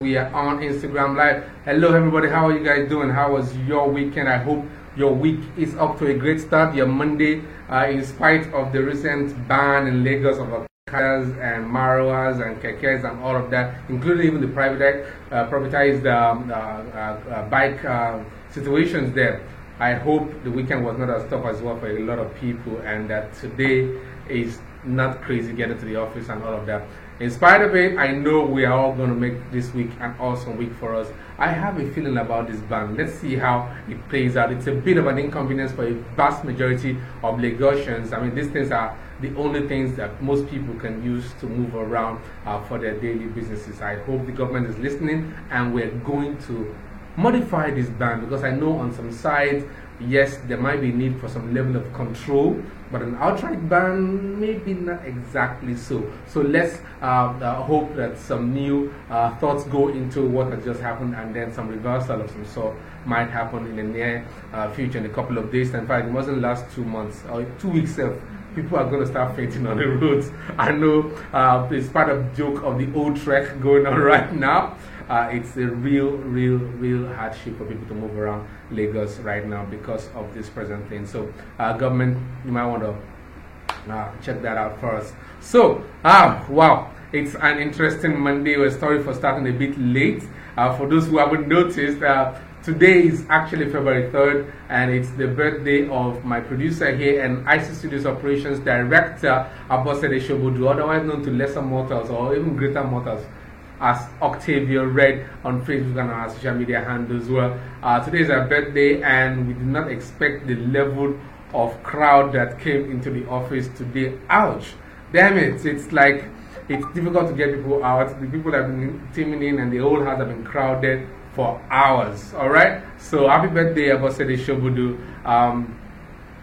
We are on Instagram Live. Hello, everybody. How are you guys doing? How was your weekend? I hope your week is up to a great start. Your Monday, uh, in spite of the recent ban in Lagos of cars and marwas and kekes and all of that, including even the private, uh, privatized um, uh, uh, uh bike uh, situations there. I hope the weekend was not as tough as well for a lot of people and that today is not crazy getting to the office and all of that. In spite of it, I know we are all going to make this week an awesome week for us. I have a feeling about this ban. Let's see how it plays out. It's a bit of an inconvenience for a vast majority of Lagosians. I mean, these things are the only things that most people can use to move around uh, for their daily businesses. I hope the government is listening and we're going to modify this ban because I know on some sides yes, there might be need for some level of control, but an outright ban, maybe not exactly so. So let's uh, uh, hope that some new uh, thoughts go into what has just happened and then some reversal of some sort might happen in the near uh, future in a couple of days. In fact, it wasn't last two months or two weeks. Of, people are going to start fainting on the roads. I know uh, it's part of joke of the old trek going on right now uh, it's a real, real, real hardship for people to move around Lagos right now because of this present thing. So, uh, government, you might want to uh, check that out first. So, ah, wow, it's an interesting Monday. We're sorry for starting a bit late. Uh, for those who haven't noticed, uh, today is actually February 3rd, and it's the birthday of my producer here and IC Studios Operations Director, Abosede Shobodu, otherwise known to lesser mortals or even greater mortals as Octavia Red on Facebook and our social media handles as well. Uh, today is our birthday, and we did not expect the level of crowd that came into the office today. Ouch! Damn it! It's like it's difficult to get people out. The people have been teaming in, and the whole house have been crowded for hours. All right. So happy birthday, Abosede Shobudu. Um,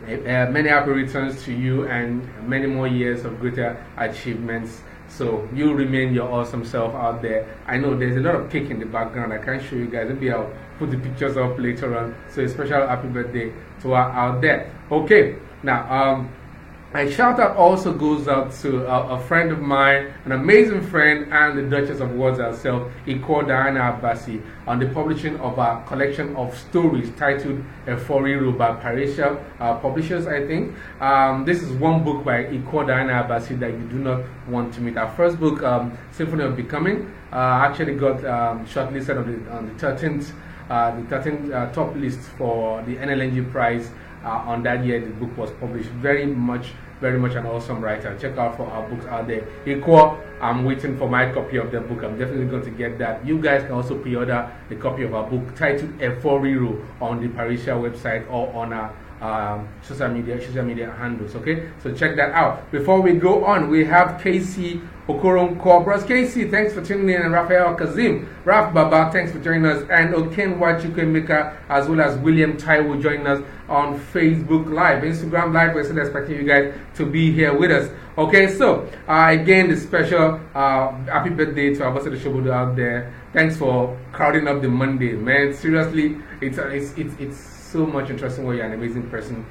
uh, many happy returns to you and many more years of greater achievements. So you remain your awesome self out there. I know there's a lot of cake in the background. I can't show you guys. Maybe I'll put the pictures up later on. So a special happy birthday to her out there. Okay, now, um, my shout out also goes out to a, a, friend of mine, an amazing friend, and the Duchess of Words herself, Iquo DianaAbasi, on the publishing of a collection of stories titled Efo Riro by Parrésia uh, Publishers, I think. Um, this is one book by Iquo DianaAbasi that you do not want to meet. Our first book, um, Symphony of Becoming, uh, actually got um, shortlisted on the, on the 13th, uh, the 13th uh, top list for the NLNG Prize. Uh, on that year, the book was published. Very much very much an awesome writer. Check out for our books out there. Iquo, I'm waiting for my copy of the book. I'm definitely going to get that. You guys can also pre-order a copy of our book titled Efo Riro on the Parrésia website or on our um, social media social media handles. Okay, so check that out. Before we go on, we have Casey Okoron Cobras. Casey, thanks for tuning in, and Raphael Kazim, Raf Baba, thanks for joining us, and Oken Wachukwemeka, as well as William Tai will join us on Facebook Live, Instagram Live. We're still expecting you guys to be here with us. Okay, so uh, again, the special uh, happy birthday to Abosede Shobodo out there. Thanks for crowding up the Monday, man. Seriously, it's, it's, it's, it's so much interesting way. You're an amazing person.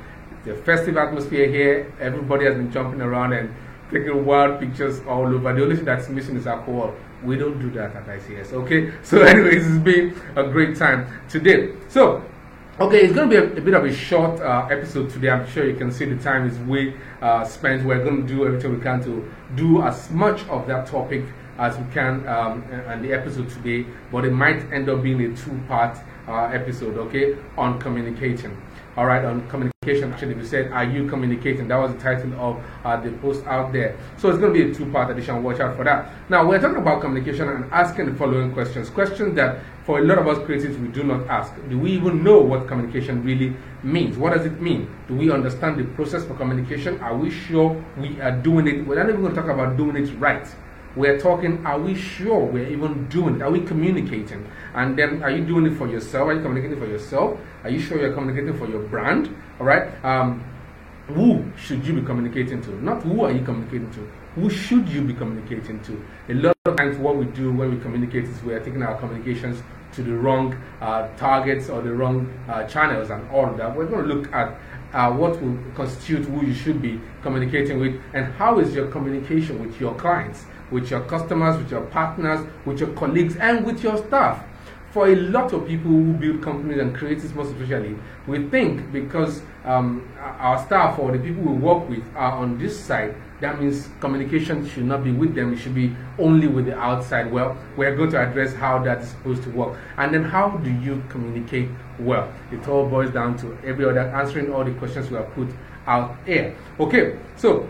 The festive atmosphere here, everybody has been jumping around and taking wild pictures all over. The only thing that's missing is alcohol. We don't do that at ICS, okay? So, anyways, it's been a great time today. So, Okay, it's going to be a, a bit of a short uh, episode today. I'm sure you can see the time is way uh, spent. We're going to do everything we can to do as much of that topic as we can um, the episode today, but it might end up being a two part uh, episode, okay, on communicating. All right, on communication. Actually, we said, Are you communicating? That was the title of uh, the post out there. So it's going to be a two part edition. Watch out for that. Now, we're talking about communication and asking the following questions. Questions that for a lot of us creatives we do not ask. Do we even know what communication really means? What does it mean? Do we understand the process for communication? Are we sure we are doing it? We're not even going to talk about doing it right. We're talking, are we sure we're even doing it? Are we communicating? And then, are you doing it for yourself? Are you communicating for yourself? Are you sure you're communicating for your brand? All right. Um, who should you be communicating to? Not who are you communicating to? Who should you be communicating to? A lot of times, what we do when we communicate is we are taking our communications to the wrong uh, targets or the wrong uh, channels and all that. We're going to look at uh, what will constitute who you should be communicating with and how is your communication with your clients with your customers, with your partners, with your colleagues, and with your staff. For a lot of people who build companies and creatives, most especially, we think because um, our staff or the people we work with are on this side, that means communication should not be with them, it should be only with the outside. Well, we're going to address how that is supposed to work. And then, how do you communicate well? It all boils down to every other answering all the questions we have put out here. Okay, so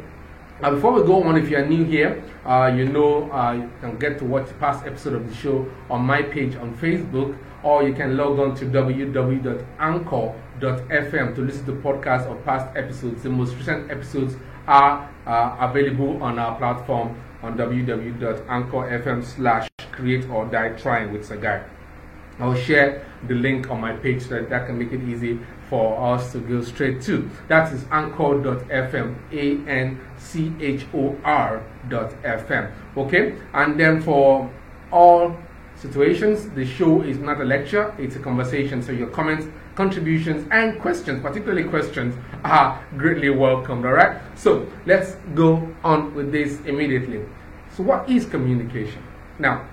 uh, before we go on, if you are new here, uh, you know uh, you can get to watch past episode of the show on my page on Facebook, or you can log on to www.anchor.fm to listen to podcasts of past episodes. The most recent episodes are uh, available on our platform on www.anchor.fm slash create or die trying with Sagai. I'll share the link on my page so that that can make it easy for us to go straight to. That is anchor.fm, A N C H O R.fm. Okay? And then for all situations, the show is not a lecture, it's a conversation. So your comments, contributions, and questions, particularly questions, are greatly welcomed. All right? So let's go on with this immediately. So, what is communication? Now,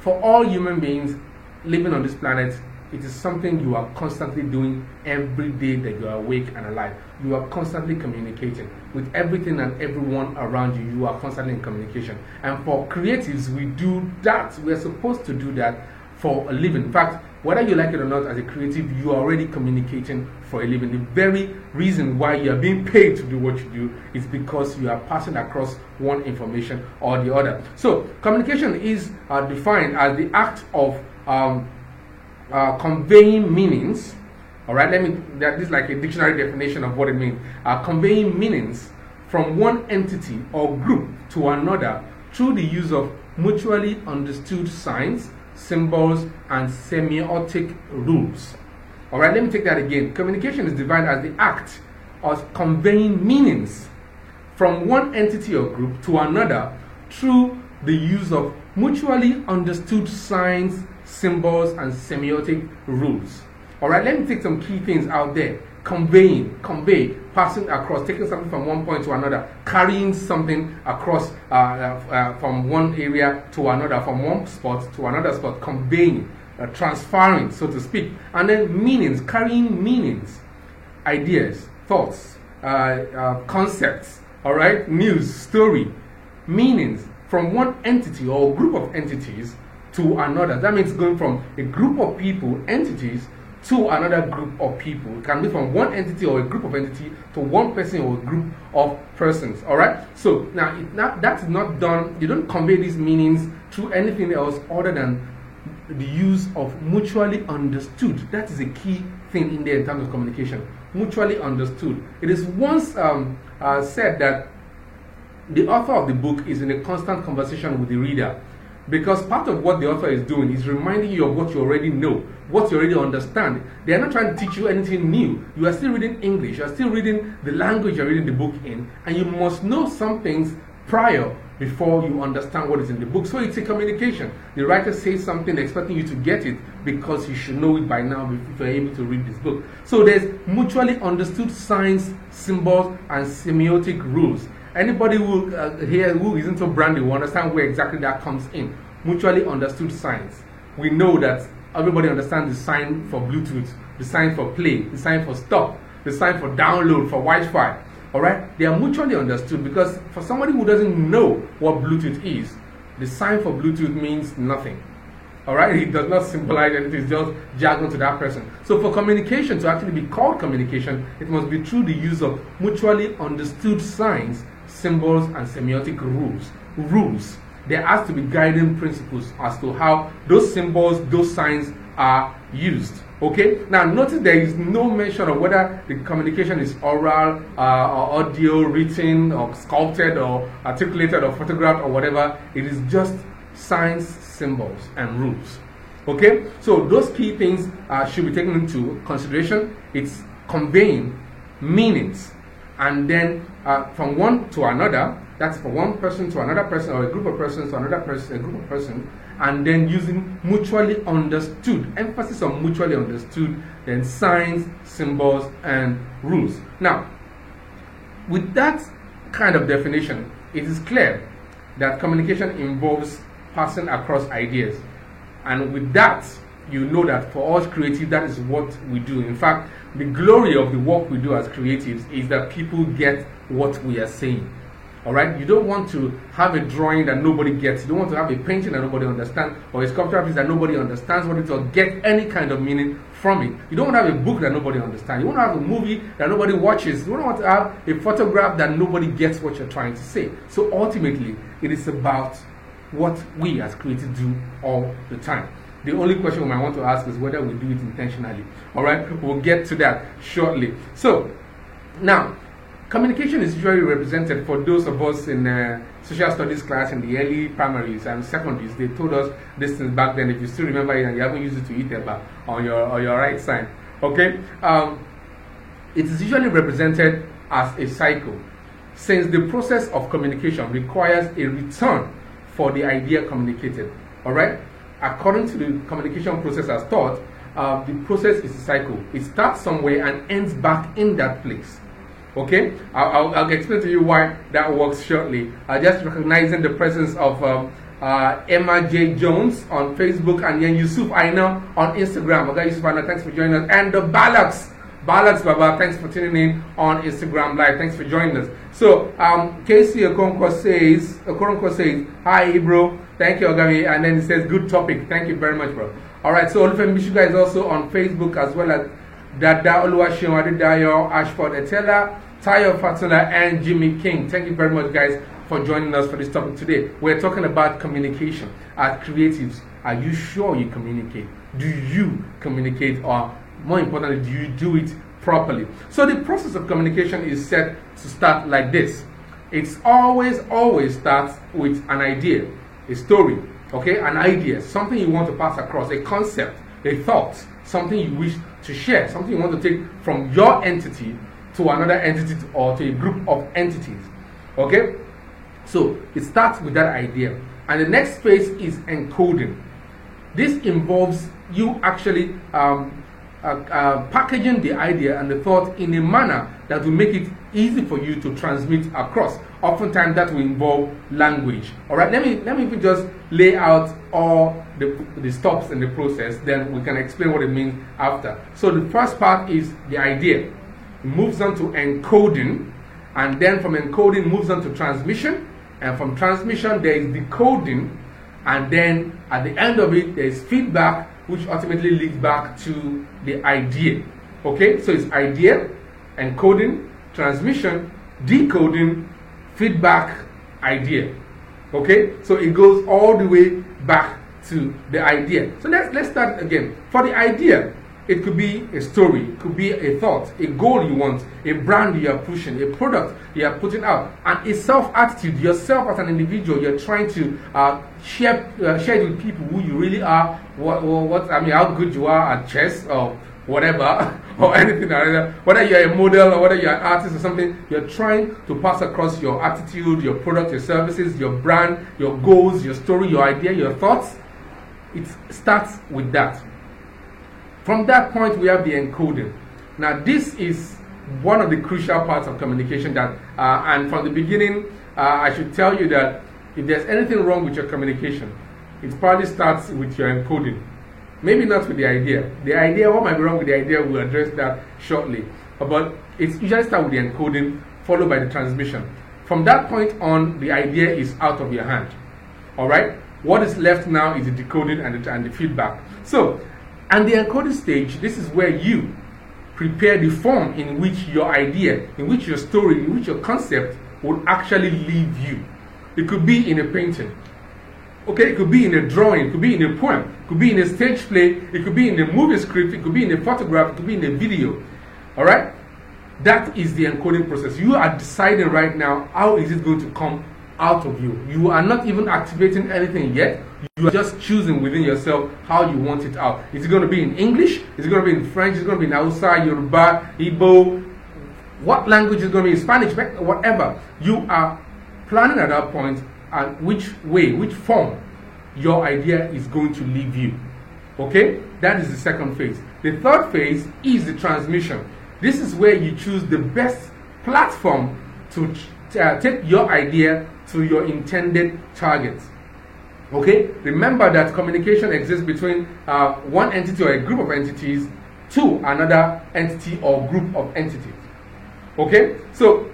for all human beings living on this planet, it is something you are constantly doing every day that you are awake and alive. You are constantly communicating with everything and everyone around you. You are constantly in communication. And for creatives, we do that. We are supposed to do that for a living. In fact, whether you like it or not, as a creative, you are already communicating for a living. The very reason why you are being paid to do what you do is because you are passing across one information or the other. So, communication is uh, defined as the act of um, uh, conveying meanings. All right, let me, that is like a dictionary definition of what it means. Uh, conveying meanings from one entity or group to another through the use of mutually understood signs, symbols, and semiotic rules. All right, let me take that again. Communication is defined as the act of conveying meanings from one entity or group to another through the use of mutually understood signs, symbols, and semiotic rules. All right, let me take some key things out there. Conveying, convey, passing across, taking something from one point to another, carrying something across uh, uh, uh, from one area to another, from one spot to another spot, conveying, uh, transferring, so to speak. And then meanings, carrying meanings, ideas, thoughts, uh, uh, concepts, all right, news, story, meanings from one entity or group of entities to another. That means going from a group of people, entities, to another group of people. It can be from one entity or a group of entity to one person or a group of persons. All right. So now it, that, that's not done. You don't convey these meanings through anything else other than the use of mutually understood. That is a key thing in there in terms of communication. Mutually understood. It is once um, uh, said that the author of the book is in a constant conversation with the reader. Because part of what the author is doing is reminding you of what you already know, what you already understand. They are not trying to teach you anything new. You are still reading English, you are still reading the language you're reading the book in, and you must know some things prior before you understand what is in the book. So it's a communication. The writer says something expecting you to get it because you should know it by now if you're able to read this book. So there's mutually understood signs, symbols, and semiotic rules. Anybody who uh, here who is into branding will understand where exactly that comes in. Mutually understood signs. We know that everybody understands the sign for Bluetooth, the sign for play, the sign for stop, the sign for download, for Wi Fi. Alright? They are mutually understood because for somebody who doesn't know what Bluetooth is, the sign for Bluetooth means nothing. Alright? It does not symbolize anything, it's just jargon to that person. So, for communication to actually be called communication, it must be through the use of mutually understood signs symbols, and semiotic rules. Rules. There has to be guiding principles as to how those symbols, those signs are used. Okay? Now, notice there is no mention of whether the communication is oral, uh, or audio, written, or sculpted, or articulated, or photographed, or whatever. It is just signs, symbols, and rules. Okay? So, those key things uh, should be taken into consideration. It's conveying meanings and then uh, from one to another, that's from one person to another person, or a group of persons to another person, a group of persons, and then using mutually understood, emphasis on mutually understood, then signs, symbols, and rules. Now, with that kind of definition, it is clear that communication involves passing across ideas. And with that, you know that for us creative, that is what we do. In fact, the glory of the work we do as creatives is that people get what we are saying. All right, you don't want to have a drawing that nobody gets. You don't want to have a painting that nobody understands, or a sculpture piece that nobody understands what it is, or get any kind of meaning from it. You don't want to have a book that nobody understands. You want to have a movie that nobody watches. You don't want to have a photograph that nobody gets what you're trying to say. So ultimately, it is about what we as creatives do all the time. The only question we might want to ask is whether we do it intentionally. All right, we'll get to that shortly. So, now, communication is usually represented for those of us in uh, social studies class in the early primaries and secondaries. They told us this things back then. If you still remember it and you haven't used it to eat eba on your, on your right side, okay? Um, it is usually represented as a cycle since the process of communication requires a return for the idea communicated. All right? According to the communication process as taught, uh, the process is a cycle. It starts somewhere and ends back in that place. Okay? I'll, I'll, I'll explain to you why that works shortly. Uh, just recognizing the presence of um, uh, Emma J. Jones on Facebook and then Yusuf Aina on Instagram. Okay, Yusuf Aina, thanks for joining us. And the Balaks. Balaks Baba, thanks for tuning in on Instagram Live. Thanks for joining us. So, um, Casey Okonkwo says, Okonkwo says, Hi, bro. Thank you, Ogami. And then it says, Good topic. Thank you very much, bro. All right, so Olufemi Bishuga is also on Facebook as well as Dada Oluwaseun Adedayo, Ashford Etela, Tayo Fatuna, and Jimmy King. Thank you very much, guys, for joining us for this topic today. We're talking about communication. As creatives, are you sure you communicate? Do you communicate? Or more importantly, do you do it properly? So the process of communication is set to start like this. It's always, always starts with an idea a story, okay, an idea, something you want to pass across, a concept, a thought, something you wish to share, something you want to take from your entity to another entity or to a group of entities. Okay? So it starts with that idea. And the next phase is encoding. This involves you actually um, uh, uh, packaging the idea and the thought in a manner that will make it easy for you to transmit across. Oftentimes, that will involve language. All right, let me let me just lay out all the, the stops in the process, then we can explain what it means after. So, the first part is the idea, it moves on to encoding, and then from encoding, moves on to transmission, and from transmission, there is decoding, and then at the end of it, there is feedback which ultimately leads back to the idea. Okay, so it's idea, encoding, transmission, decoding, feedback, idea. Okay, so it goes all the way back to the idea. So let's, let's start again. For the idea, it could be a story, it could be a thought, a goal you want, a brand you are pushing, a product you are putting out, and a self attitude, yourself as an individual, you're trying to uh, share, uh, share with people who you really are, what, what, I mean, how good you are at chess or whatever, or anything like that. Whether you're a model or whether you're an artist or something, you're trying to pass across your attitude, your product, your services, your brand, your goals, your story, your idea, your thoughts. It starts with that. From that point, we have the encoding. Now, this is one of the crucial parts of communication that, uh, and from the beginning, uh, I should tell you that if there's anything wrong with your communication, it probably starts with your encoding. Maybe not with the idea. The idea, what might be wrong with the idea, we'll address that shortly. But it's usually start with the encoding, followed by the transmission. From that point on, the idea is out of your hand. All right? What is left now is the decoding and the, and the feedback. So, and the encoding stage, this is where you prepare the form in which your idea, in which your story, in which your concept will actually leave you. It could be in a painting. Okay, it could be in a drawing, it could be in a poem, it could be in a stage play, it could be in a movie script, it could be in a photograph, it could be in a video. All right? That is the encoding process. You are deciding right now how is it going to come out of you. You are not even activating anything yet. You are just choosing within yourself how you want it out. Is it going to be in English? Is it going to be in French? Is it going to be in Hausa, Yoruba, Igbo? What language is going to be in Spanish? Whatever. You are planning at that point and which way, which form your idea is going to leave you. Okay? That is the second phase. The third phase is the transmission. This is where you choose the best platform to uh, take your idea to your intended target. Okay? Remember that communication exists between uh, one entity or a group of entities to another entity or group of entities. Okay? So,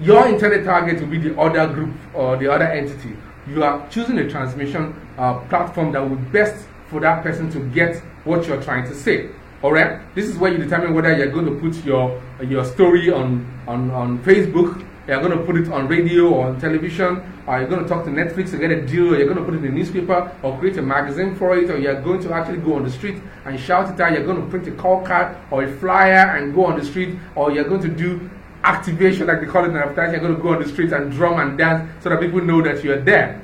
your intended target will be the other group or the other entity. You are choosing a transmission uh, platform that will best for that person to get what you're trying to say. Alright? This is where you determine whether you're going to put your, your story on, on, on Facebook you're going to put it on radio or on television, or you're going to talk to Netflix to get a deal, or you're going to put it in newspaper, or create a magazine for it, or you're going to actually go on the street and shout it out, you're going to print a call card or a flyer and go on the street, or you're going to do activation, like they call it in advertising, you're going to go on the street and drum and dance so that people know that you're there.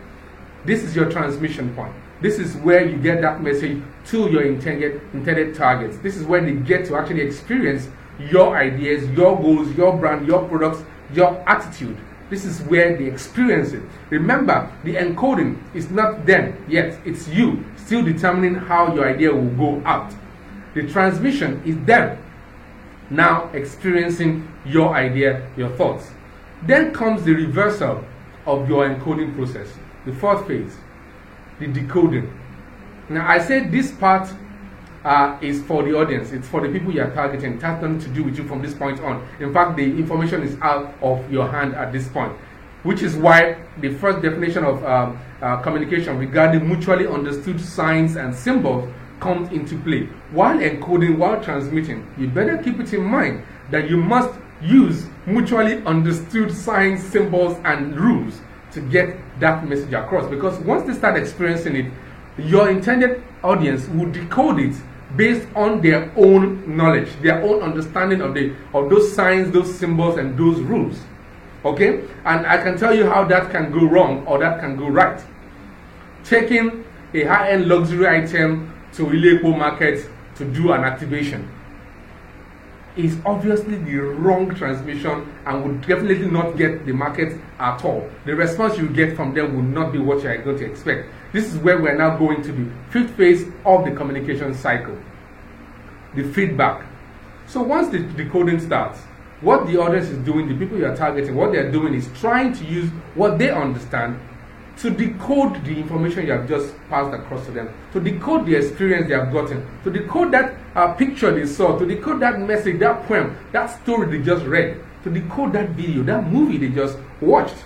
This is your transmission point. This is where you get that message to your intended, intended targets. This is where they get to actually experience your ideas, your goals, your brand, your products, your attitude. This is where they experience it. Remember, the encoding is not them yet, it's you still determining how your idea will go out. The transmission is them now experiencing your idea, your thoughts. Then comes the reversal of your encoding process, the fourth phase, the decoding. Now, I said this part uh, is for the audience. It's for the people you are targeting. It has nothing to do with you from this point on. In fact, the information is out of your hand at this point, which is why the first definition of um, uh, communication regarding mutually understood signs and symbols comes into play. While encoding, while transmitting, you better keep it in mind that you must use mutually understood signs, symbols, and rules to get that message across. Because once they start experiencing it, your intended audience will decode it based on their own knowledge, their own understanding of, the, of those signs, those symbols, and those rules. Okay? And I can tell you how that can go wrong or that can go right. Taking a high end luxury item to Ilepo market to do an activation is obviously the wrong transmission and would definitely not get the market at all. The response you get from them will not be what you are going to expect. This is where we're now going to the fifth phase of the communication cycle the feedback. So once the decoding starts, what the audience is doing, the people you are targeting, what they are doing is trying to use what they understand to decode the information you have just passed across to them, to decode the experience they have gotten, to decode that uh, picture they saw, to decode that message, that poem, that story they just read, to decode that video, that movie they just watched.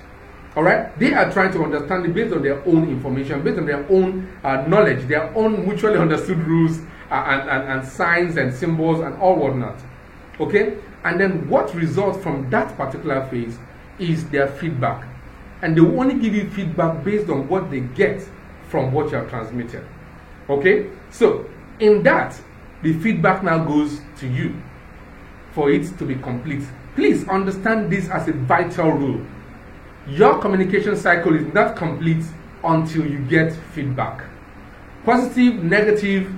All right? They are trying to understand it based on their own information, based on their own uh, knowledge, their own mutually understood rules uh, and, and, and signs and symbols and all whatnot. Okay? And then what results from that particular phase is their feedback. And they will only give you feedback based on what they get from what you have transmitted. Okay? So, in that, the feedback now goes to you for it to be complete. Please understand this as a vital rule your communication cycle is not complete until you get feedback. Positive, negative,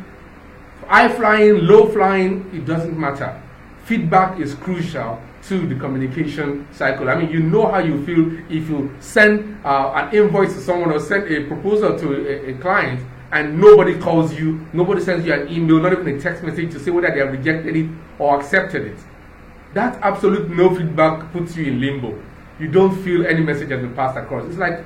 high flying, low flying, it doesn't matter. Feedback is crucial to the communication cycle. I mean, you know how you feel if you send uh, an invoice to someone or send a proposal to a, a client and nobody calls you, nobody sends you an email, not even a text message to say whether they have rejected it or accepted it. That absolute no feedback puts you in limbo you don't feel any message has been passed across. It's like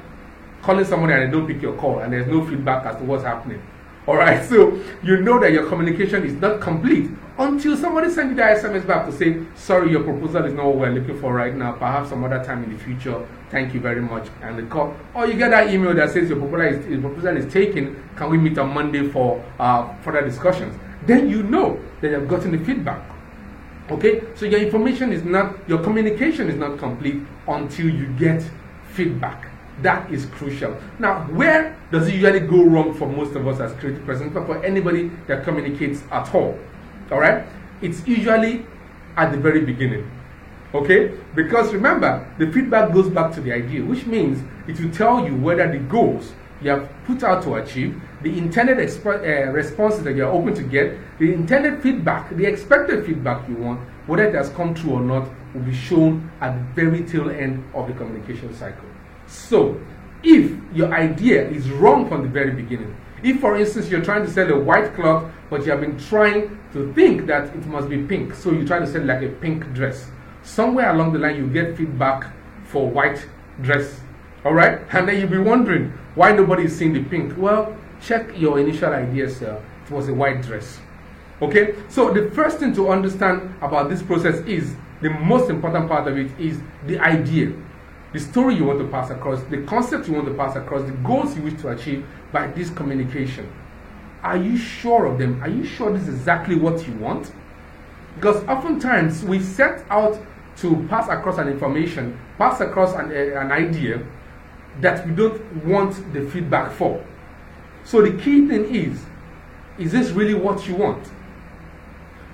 calling somebody and they don't pick your call and there's no feedback as to what's happening. Alright, so you know that your communication is not complete until somebody sends you that SMS back to say, sorry, your proposal is not what we're looking for right now, perhaps some other time in the future. Thank you very much. And the call, or you get that email that says your proposal is, your proposal is taken. Can we meet on Monday for uh, further discussions? Then you know that you've gotten the feedback. Okay, so your information is not, your communication is not complete until you get feedback. That is crucial. Now, where does it usually go wrong for most of us as creative persons, but for anybody that communicates at all? All right, it's usually at the very beginning. Okay, because remember, the feedback goes back to the idea, which means it will tell you whether the goals you have put out to achieve, the intended uh, responses that you are open to get, the intended feedback, the expected feedback you want, whether it has come true or not, will be shown at the very tail end of the communication cycle. So, if your idea is wrong from the very beginning, if, for instance, you're trying to sell a white cloth, but you have been trying to think that it must be pink, so you try to sell like a pink dress, somewhere along the line you get feedback for white dress All right? And then you'll be wondering why nobody is seeing the pink. Well, check your initial ideas, sir. It was a white dress. Okay? So the first thing to understand about this process is the most important part of it is the idea, the story you want to pass across, the concept you want to pass across, the goals you wish to achieve by this communication. Are you sure of them? Are you sure this is exactly what you want? Because oftentimes we set out to pass across an information, pass across an, uh, an idea that we don't want the feedback for. So the key thing is is this really what you want?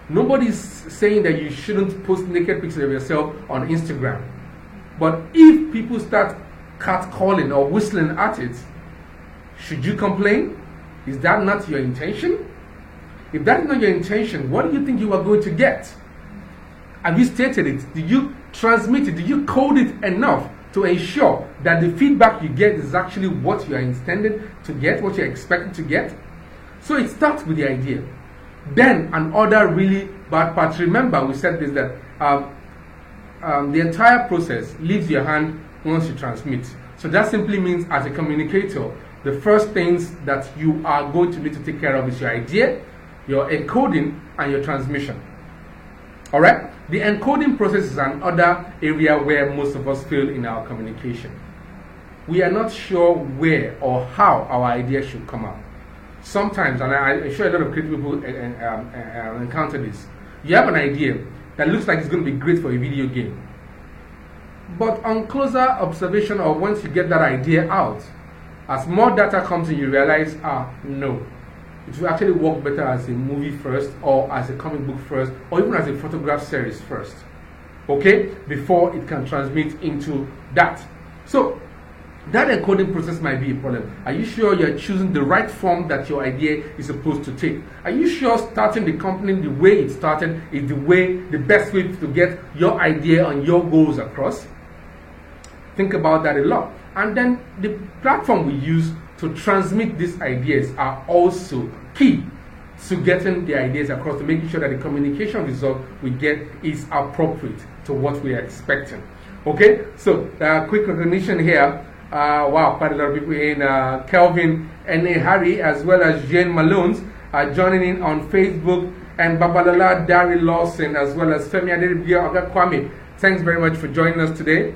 Nobody's saying that you shouldn't post naked pictures of yourself on Instagram. But if people start catcalling or whistling at it, should you complain? Is that not your intention? If that's not your intention, what do you think you are going to get? Have you stated it? Did you transmit it? Did you code it enough to ensure that the feedback you get is actually what you are intended to get, what you're expecting to get? So it starts with the idea. Then another really bad part. Remember, we said this that um, um, the entire process leaves your hand once you transmit. So that simply means, as a communicator, the first things that you are going to need to take care of is your idea, your encoding, and your transmission. All right? The encoding process is another area where most of us fail in our communication. We are not sure where or how our idea should come out sometimes, and I, am sure a lot of creative people uh, um, uh, encounter this, you have an idea that looks like it's going to be great for a video game. But on closer observation, or once you get that idea out, as more data comes in, you realize, ah, no, it will actually work better as a movie first, or as a comic book first, or even as a photograph series first. Okay? Before it can transmit into that. So, that encoding process might be a problem. Are you sure you're choosing the right form that your idea is supposed to take? Are you sure starting the company the way it started is the way, the best way to get your idea and your goals across? Think about that a lot. And then the platform we use to transmit these ideas are also key to getting the ideas across, to making sure that the communication result we get is appropriate to what we are expecting. Okay, so uh, quick recognition here. Uh, wow, quite a lot of people in. Uh, Kelvin and Harry, as well as Jane Malones, are joining in on Facebook. And Babalola Dari Lawson, as well as Femi Adelibia Oga Kwame. Thanks very much for joining us today.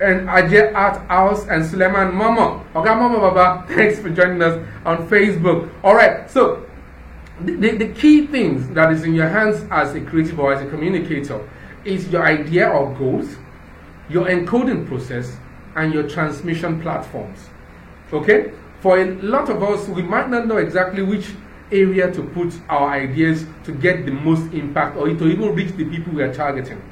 And Ajay Art House and Suleiman Mama. Oga Mama Baba, thanks for joining us on Facebook. All right, so the, the, the key things that is in your hands as a creative or as a communicator is your idea or goals, your encoding process, and your transmission platforms. Okay? For a lot of us, we might not know exactly which area to put our ideas to get the most impact or to even reach the people we are targeting.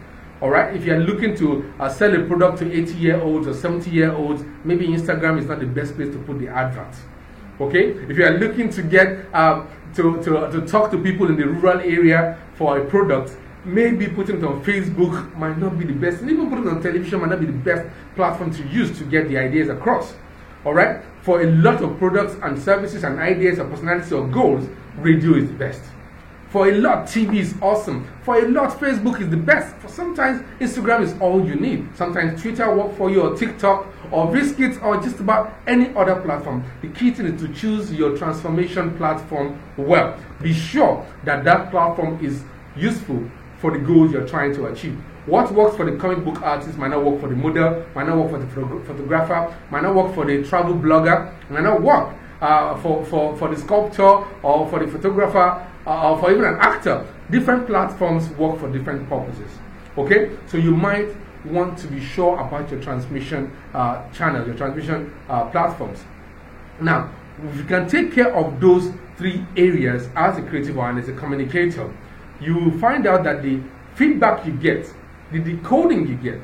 All right, if you're looking to uh, sell a product to 80 year olds or 70 year olds, maybe Instagram is not the best place to put the adverts. Okay, if you are looking to get uh, to, to, to talk to people in the rural area for a product, maybe putting it on Facebook might not be the best, and even putting it on television might not be the best platform to use to get the ideas across. All right? For a lot of products and services and ideas or personalities or goals, radio is the best. For a lot, TV is awesome. For a lot, Facebook is the best. For sometimes, Instagram is all you need. Sometimes Twitter work for you, or TikTok, or Biscuits, or just about any other platform. The key thing is to choose your transformation platform well. Be sure that that platform is useful for the goals you're trying to achieve. What works for the comic book artist might not work for the model, might not work for the photographer, might not work for the travel blogger, might not work uh, for, for, for the sculptor or for the photographer uh, or for even an actor. Different platforms work for different purposes. Okay? So you might want to be sure about your transmission uh, channel, your transmission uh, platforms. Now, if you can take care of those three areas as a creative and as a communicator, you will find out that the feedback you get, the decoding you get,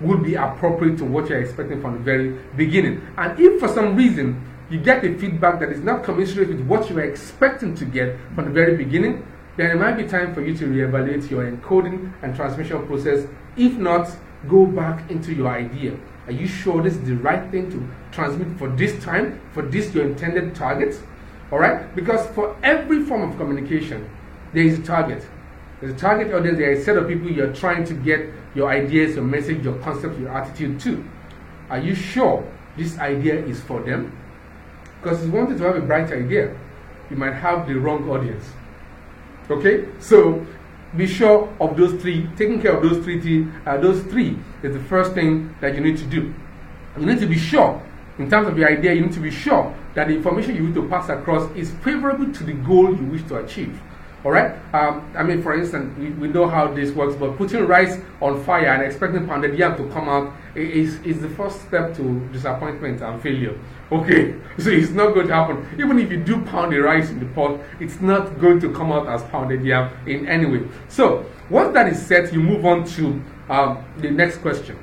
will be appropriate to what you're expecting from the very beginning. And if for some reason you get a feedback that is not commensurate with what you were expecting to get from the very beginning, then it might be time for you to reevaluate your encoding and transmission process. If not, go back into your idea. Are you sure this is the right thing to transmit for this time, for this your intended target? All right? Because for every form of communication, there is a target. There's a target audience, there is a set of people you're trying to get your ideas, your message, your concept, your attitude to. Are you sure this idea is for them? Because it's wanted to have a bright idea. You might have the wrong audience. Okay? So be sure of those three, taking care of those three, uh, those three is the first thing that you need to do. You need to be sure, in terms of your idea, you need to be sure that the information you need to pass across is favorable to the goal you wish to achieve. All right. Um, I mean, for instance, we, we know how this works, but putting rice on fire and expecting pounded yam to come out is, is the first step to disappointment and failure. Okay. So it's not going to happen. Even if you do pound the rice in the pot, it's not going to come out as pounded yam in any way. So once that is set, you move on to um, the next question.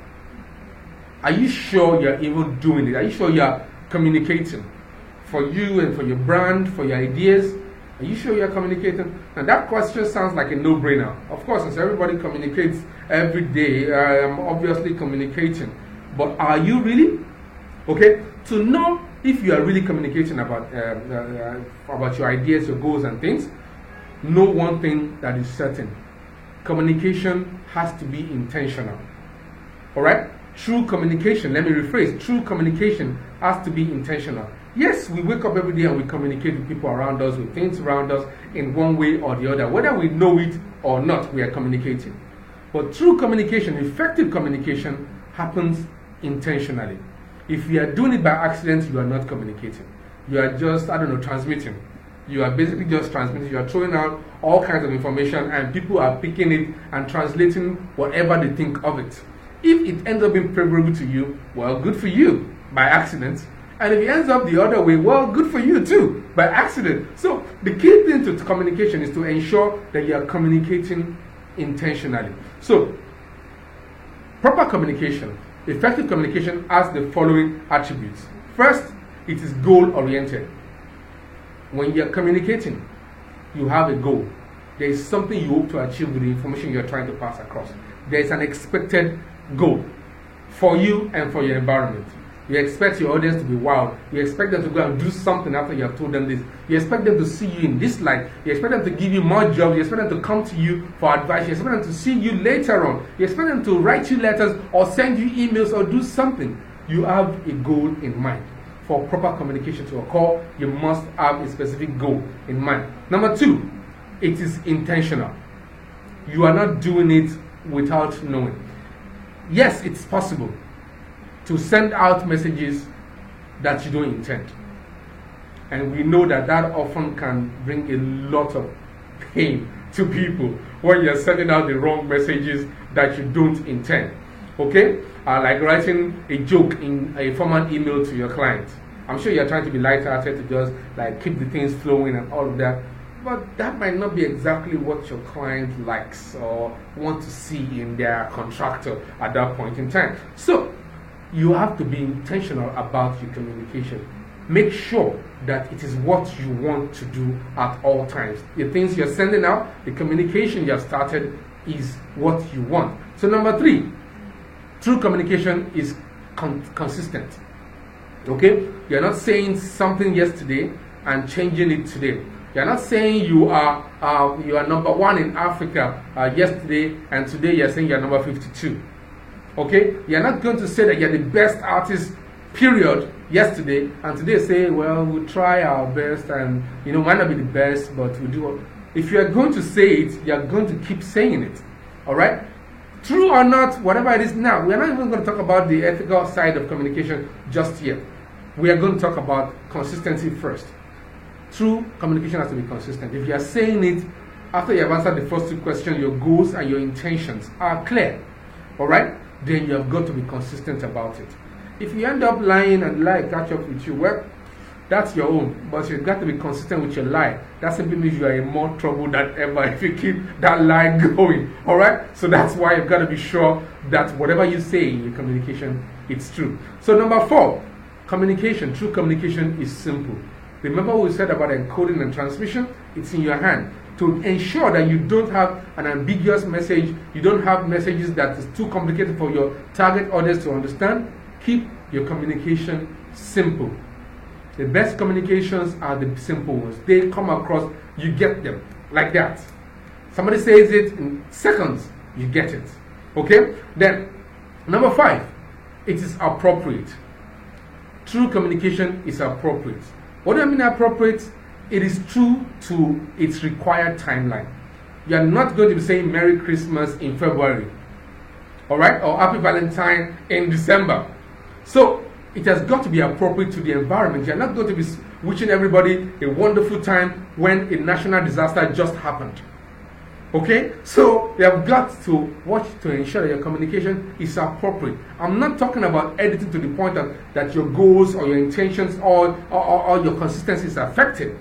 Are you sure you're even doing it? Are you sure you're communicating for you and for your brand, for your ideas? Are you sure you're communicating? And that question sounds like a no brainer. Of course, as everybody communicates every day, I am obviously communicating. But are you really? Okay, to know if you are really communicating about, uh, uh, about your ideas, your goals, and things, know one thing that is certain communication has to be intentional. Alright? True communication, let me rephrase true communication has to be intentional. Yes, we wake up every day and we communicate with people around us, with things around us in one way or the other. Whether we know it or not, we are communicating. But true communication, effective communication, happens intentionally. If you are doing it by accident, you are not communicating. You are just, I don't know, transmitting. You are basically just transmitting. You are throwing out all kinds of information, and people are picking it and translating whatever they think of it. If it ends up being favorable to you, well, good for you by accident. And if it ends up the other way, well, good for you too, by accident. So the key thing to communication is to ensure that you are communicating intentionally. So, proper communication, effective communication has the following attributes. First, it is goal oriented. When you're communicating, you have a goal. There is something you hope to achieve with the information you're trying to pass across. There is an expected goal for you and for your environment. You expect your audience to be wild. You expect them to go and do something after you have told them this. You expect them to see you in this light. You expect them to give you more jobs. You expect them to come to you for advice. You expect them to see you later on. You expect them to write you letters or send you emails or do something. You have a goal in mind. For proper communication to occur, you must have a specific goal in mind. Number two, it is intentional. You are not doing it without knowing. Yes, it's possible to send out messages that you don't intend. And we know that that often can bring a lot of pain to people when you're sending out the wrong messages that you don't intend. Okay? Uh, like writing a joke in a formal email to your client. I'm sure you're trying to be lighthearted to just like keep the things flowing and all of that. But that might not be exactly what your client likes or want to see in their contractor at that point in time. So you have to be intentional about your communication. Make sure that it is what you want to do at all times. The things you're sending out, the communication you have started is what you want. So, number three, true communication is con consistent. Okay? You're not saying something yesterday and changing it today. You're not saying you are, uh, you are number one in Africa uh, yesterday and today you're saying you're number 52. Okay? You're not going to say that you're the best artist, period, yesterday, and today say, well, we'll try our best and, you know, might not be the best, but we'll do If you're going to say it, you're going to keep saying it. Alright? True or not, whatever it is now, we're not even going to talk about the ethical side of communication just yet. We are going to talk about consistency first. True communication has to be consistent. If you are saying it after you have answered the first two questions, your goals and your intentions are clear. Alright? Then you have got to be consistent about it. If you end up lying and lie catch up with you, well, that's your own. But you've got to be consistent with your lie. That simply means you are in more trouble than ever if you keep that lie going. Alright? So that's why you've got to be sure that whatever you say in your communication, it's true. So, number four, communication, true communication is simple. Remember what we said about encoding and transmission? It's in your hand to ensure that you don't have an ambiguous message, you don't have messages that is too complicated for your target audience to understand. Keep your communication simple. The best communications are the simple ones. They come across, you get them like that. Somebody says it in seconds, you get it. Okay? Then, number five, it is appropriate. True communication is appropriate. What do I mean appropriate? It is true to its required timeline. You are not going to be saying Merry Christmas in February, all right, or Happy Valentine in December. So it has got to be appropriate to the environment. You're not going to be wishing everybody a wonderful time when a national disaster just happened. Okay? So you have got to watch to ensure that your communication is appropriate. I'm not talking about editing to the point that, that your goals or your intentions or, or, or your consistency is affected,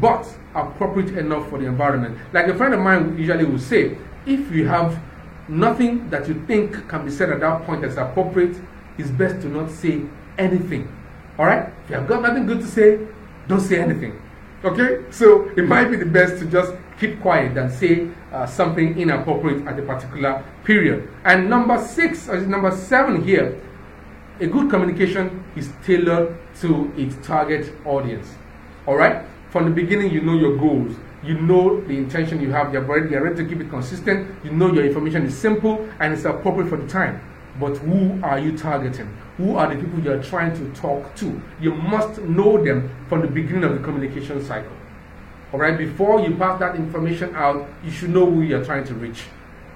but appropriate enough for the environment. Like a friend of mine usually will say, if you have nothing that you think can be said at that point that's appropriate, it's best to not say anything. Alright? If you have got nothing good to say, don't say anything. Okay? So it might be the best to just keep quiet than say uh, something inappropriate at a particular period. And number six, or number seven here, a good communication is tailored to its target audience. Alright? From the beginning, you know your goals. You know the intention you have. You're ready, you're ready to keep it consistent. You know your information is simple and it's appropriate for the time. But who are you targeting? Who are the people you're trying to talk to? You must know them from the beginning of the communication cycle. All right, before you pass that information out, you should know who you're trying to reach.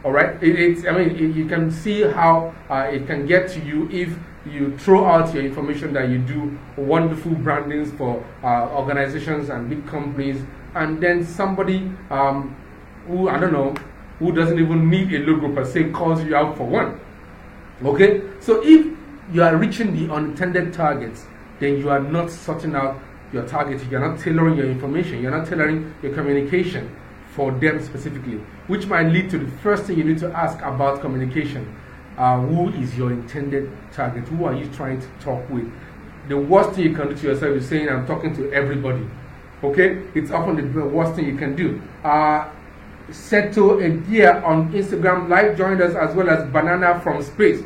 All right, it, it's, I mean, it, you can see how uh, it can get to you if you throw out your information that you do wonderful brandings for uh, organizations and big companies, and then somebody um, who, I don't know, who doesn't even need a logo per se calls you out for one. Okay, so if you are reaching the unintended targets, then you are not sorting out your target, you're not tailoring your information, you're not tailoring your communication for them specifically, which might lead to the first thing you need to ask about communication. Uh, who is your intended target? Who are you trying to talk with? The worst thing you can do to yourself is saying, I'm talking to everybody. Okay? It's often the worst thing you can do. Uh, Seto Edia on Instagram Live joined us as well as Banana from Space.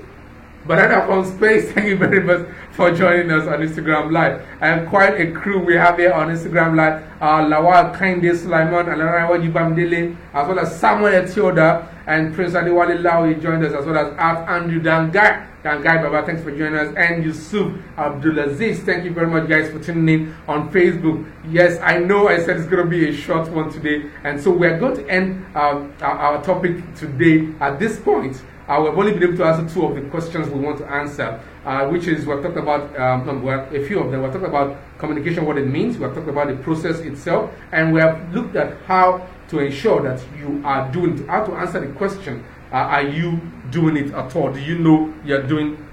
Banana from Space, thank you very much for joining us on Instagram Live. And quite a crew we have here on Instagram Live. Uh, Lawal Kinde Sulaiman, Alarawa Jibamdele, as well as Samuel Etioda and Prince Adewale Lawi joined us, as well as Art Andrew Dangai. Dangai Baba, thanks for joining us. And Yusuf Abdulaziz, thank you very much, guys, for tuning in on Facebook. Yes, I know I said it's going to be a short one today. And so we're going to end um, our, our topic today at this point. Uh, we've only been able to answer two of the questions we want to answer, uh, which is we've talked about um, a few of them. We've talked about communication, what it means. We've talked about the process itself, and we have looked at how to ensure that you are doing, how to answer the question: uh, Are you doing it at all? Do you know you're doing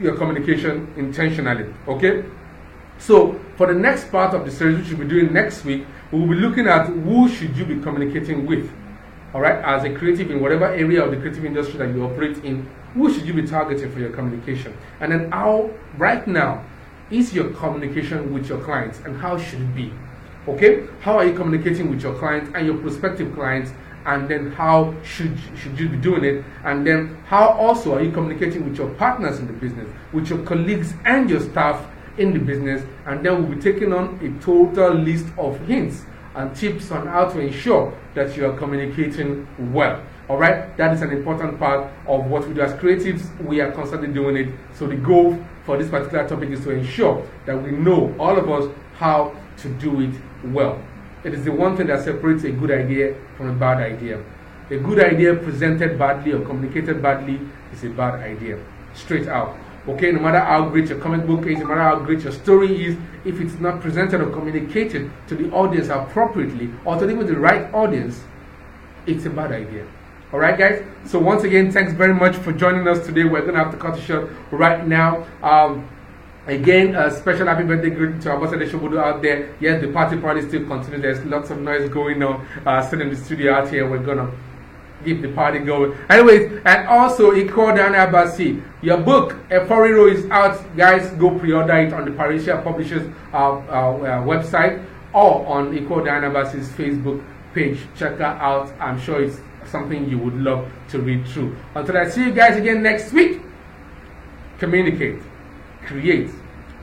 your communication intentionally? Okay. So for the next part of the series, which we'll be doing next week, we will be looking at who should you be communicating with all right, as a creative in whatever area of the creative industry that you operate in, who should you be targeting for your communication? And then how, right now, is your communication with your clients and how should it be? Okay, how are you communicating with your clients and your prospective clients? And then how should, should you be doing it? And then how also are you communicating with your partners in the business, with your colleagues and your staff in the business? And then we'll be taking on a total list of hints and tips on how to ensure that you are communicating well. All right, that is an important part of what we do as creatives. We are constantly doing it. So, the goal for this particular topic is to ensure that we know, all of us, how to do it well. It is the one thing that separates a good idea from a bad idea. A good idea presented badly or communicated badly is a bad idea. Straight out. Okay, no matter how great your comic book is, no matter how great your story is, if it's not presented or communicated to the audience appropriately or to even the right audience, it's a bad idea. Alright, guys? So, once again, thanks very much for joining us today. We're going to have to cut it short right now. Um, Again, a special happy birthday greeting to Ambassador Shobodo out there. Yes, the party party still continues. There's lots of noise going on. Uh, still in the studio out here. We're gonna keep the party going. Anyways, and also Iquo DianaAbasi, your book, Efo Riro is out. Guys, go pre-order it on the Parrésia Publishers uh, uh, uh, website or on Iquo DianaAbasi's Facebook page. Check that out. I'm sure it's something you would love to read through. Until I see you guys again next week, communicate, create,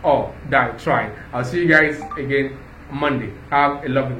or die trying. I'll see you guys again Monday. Have a lovely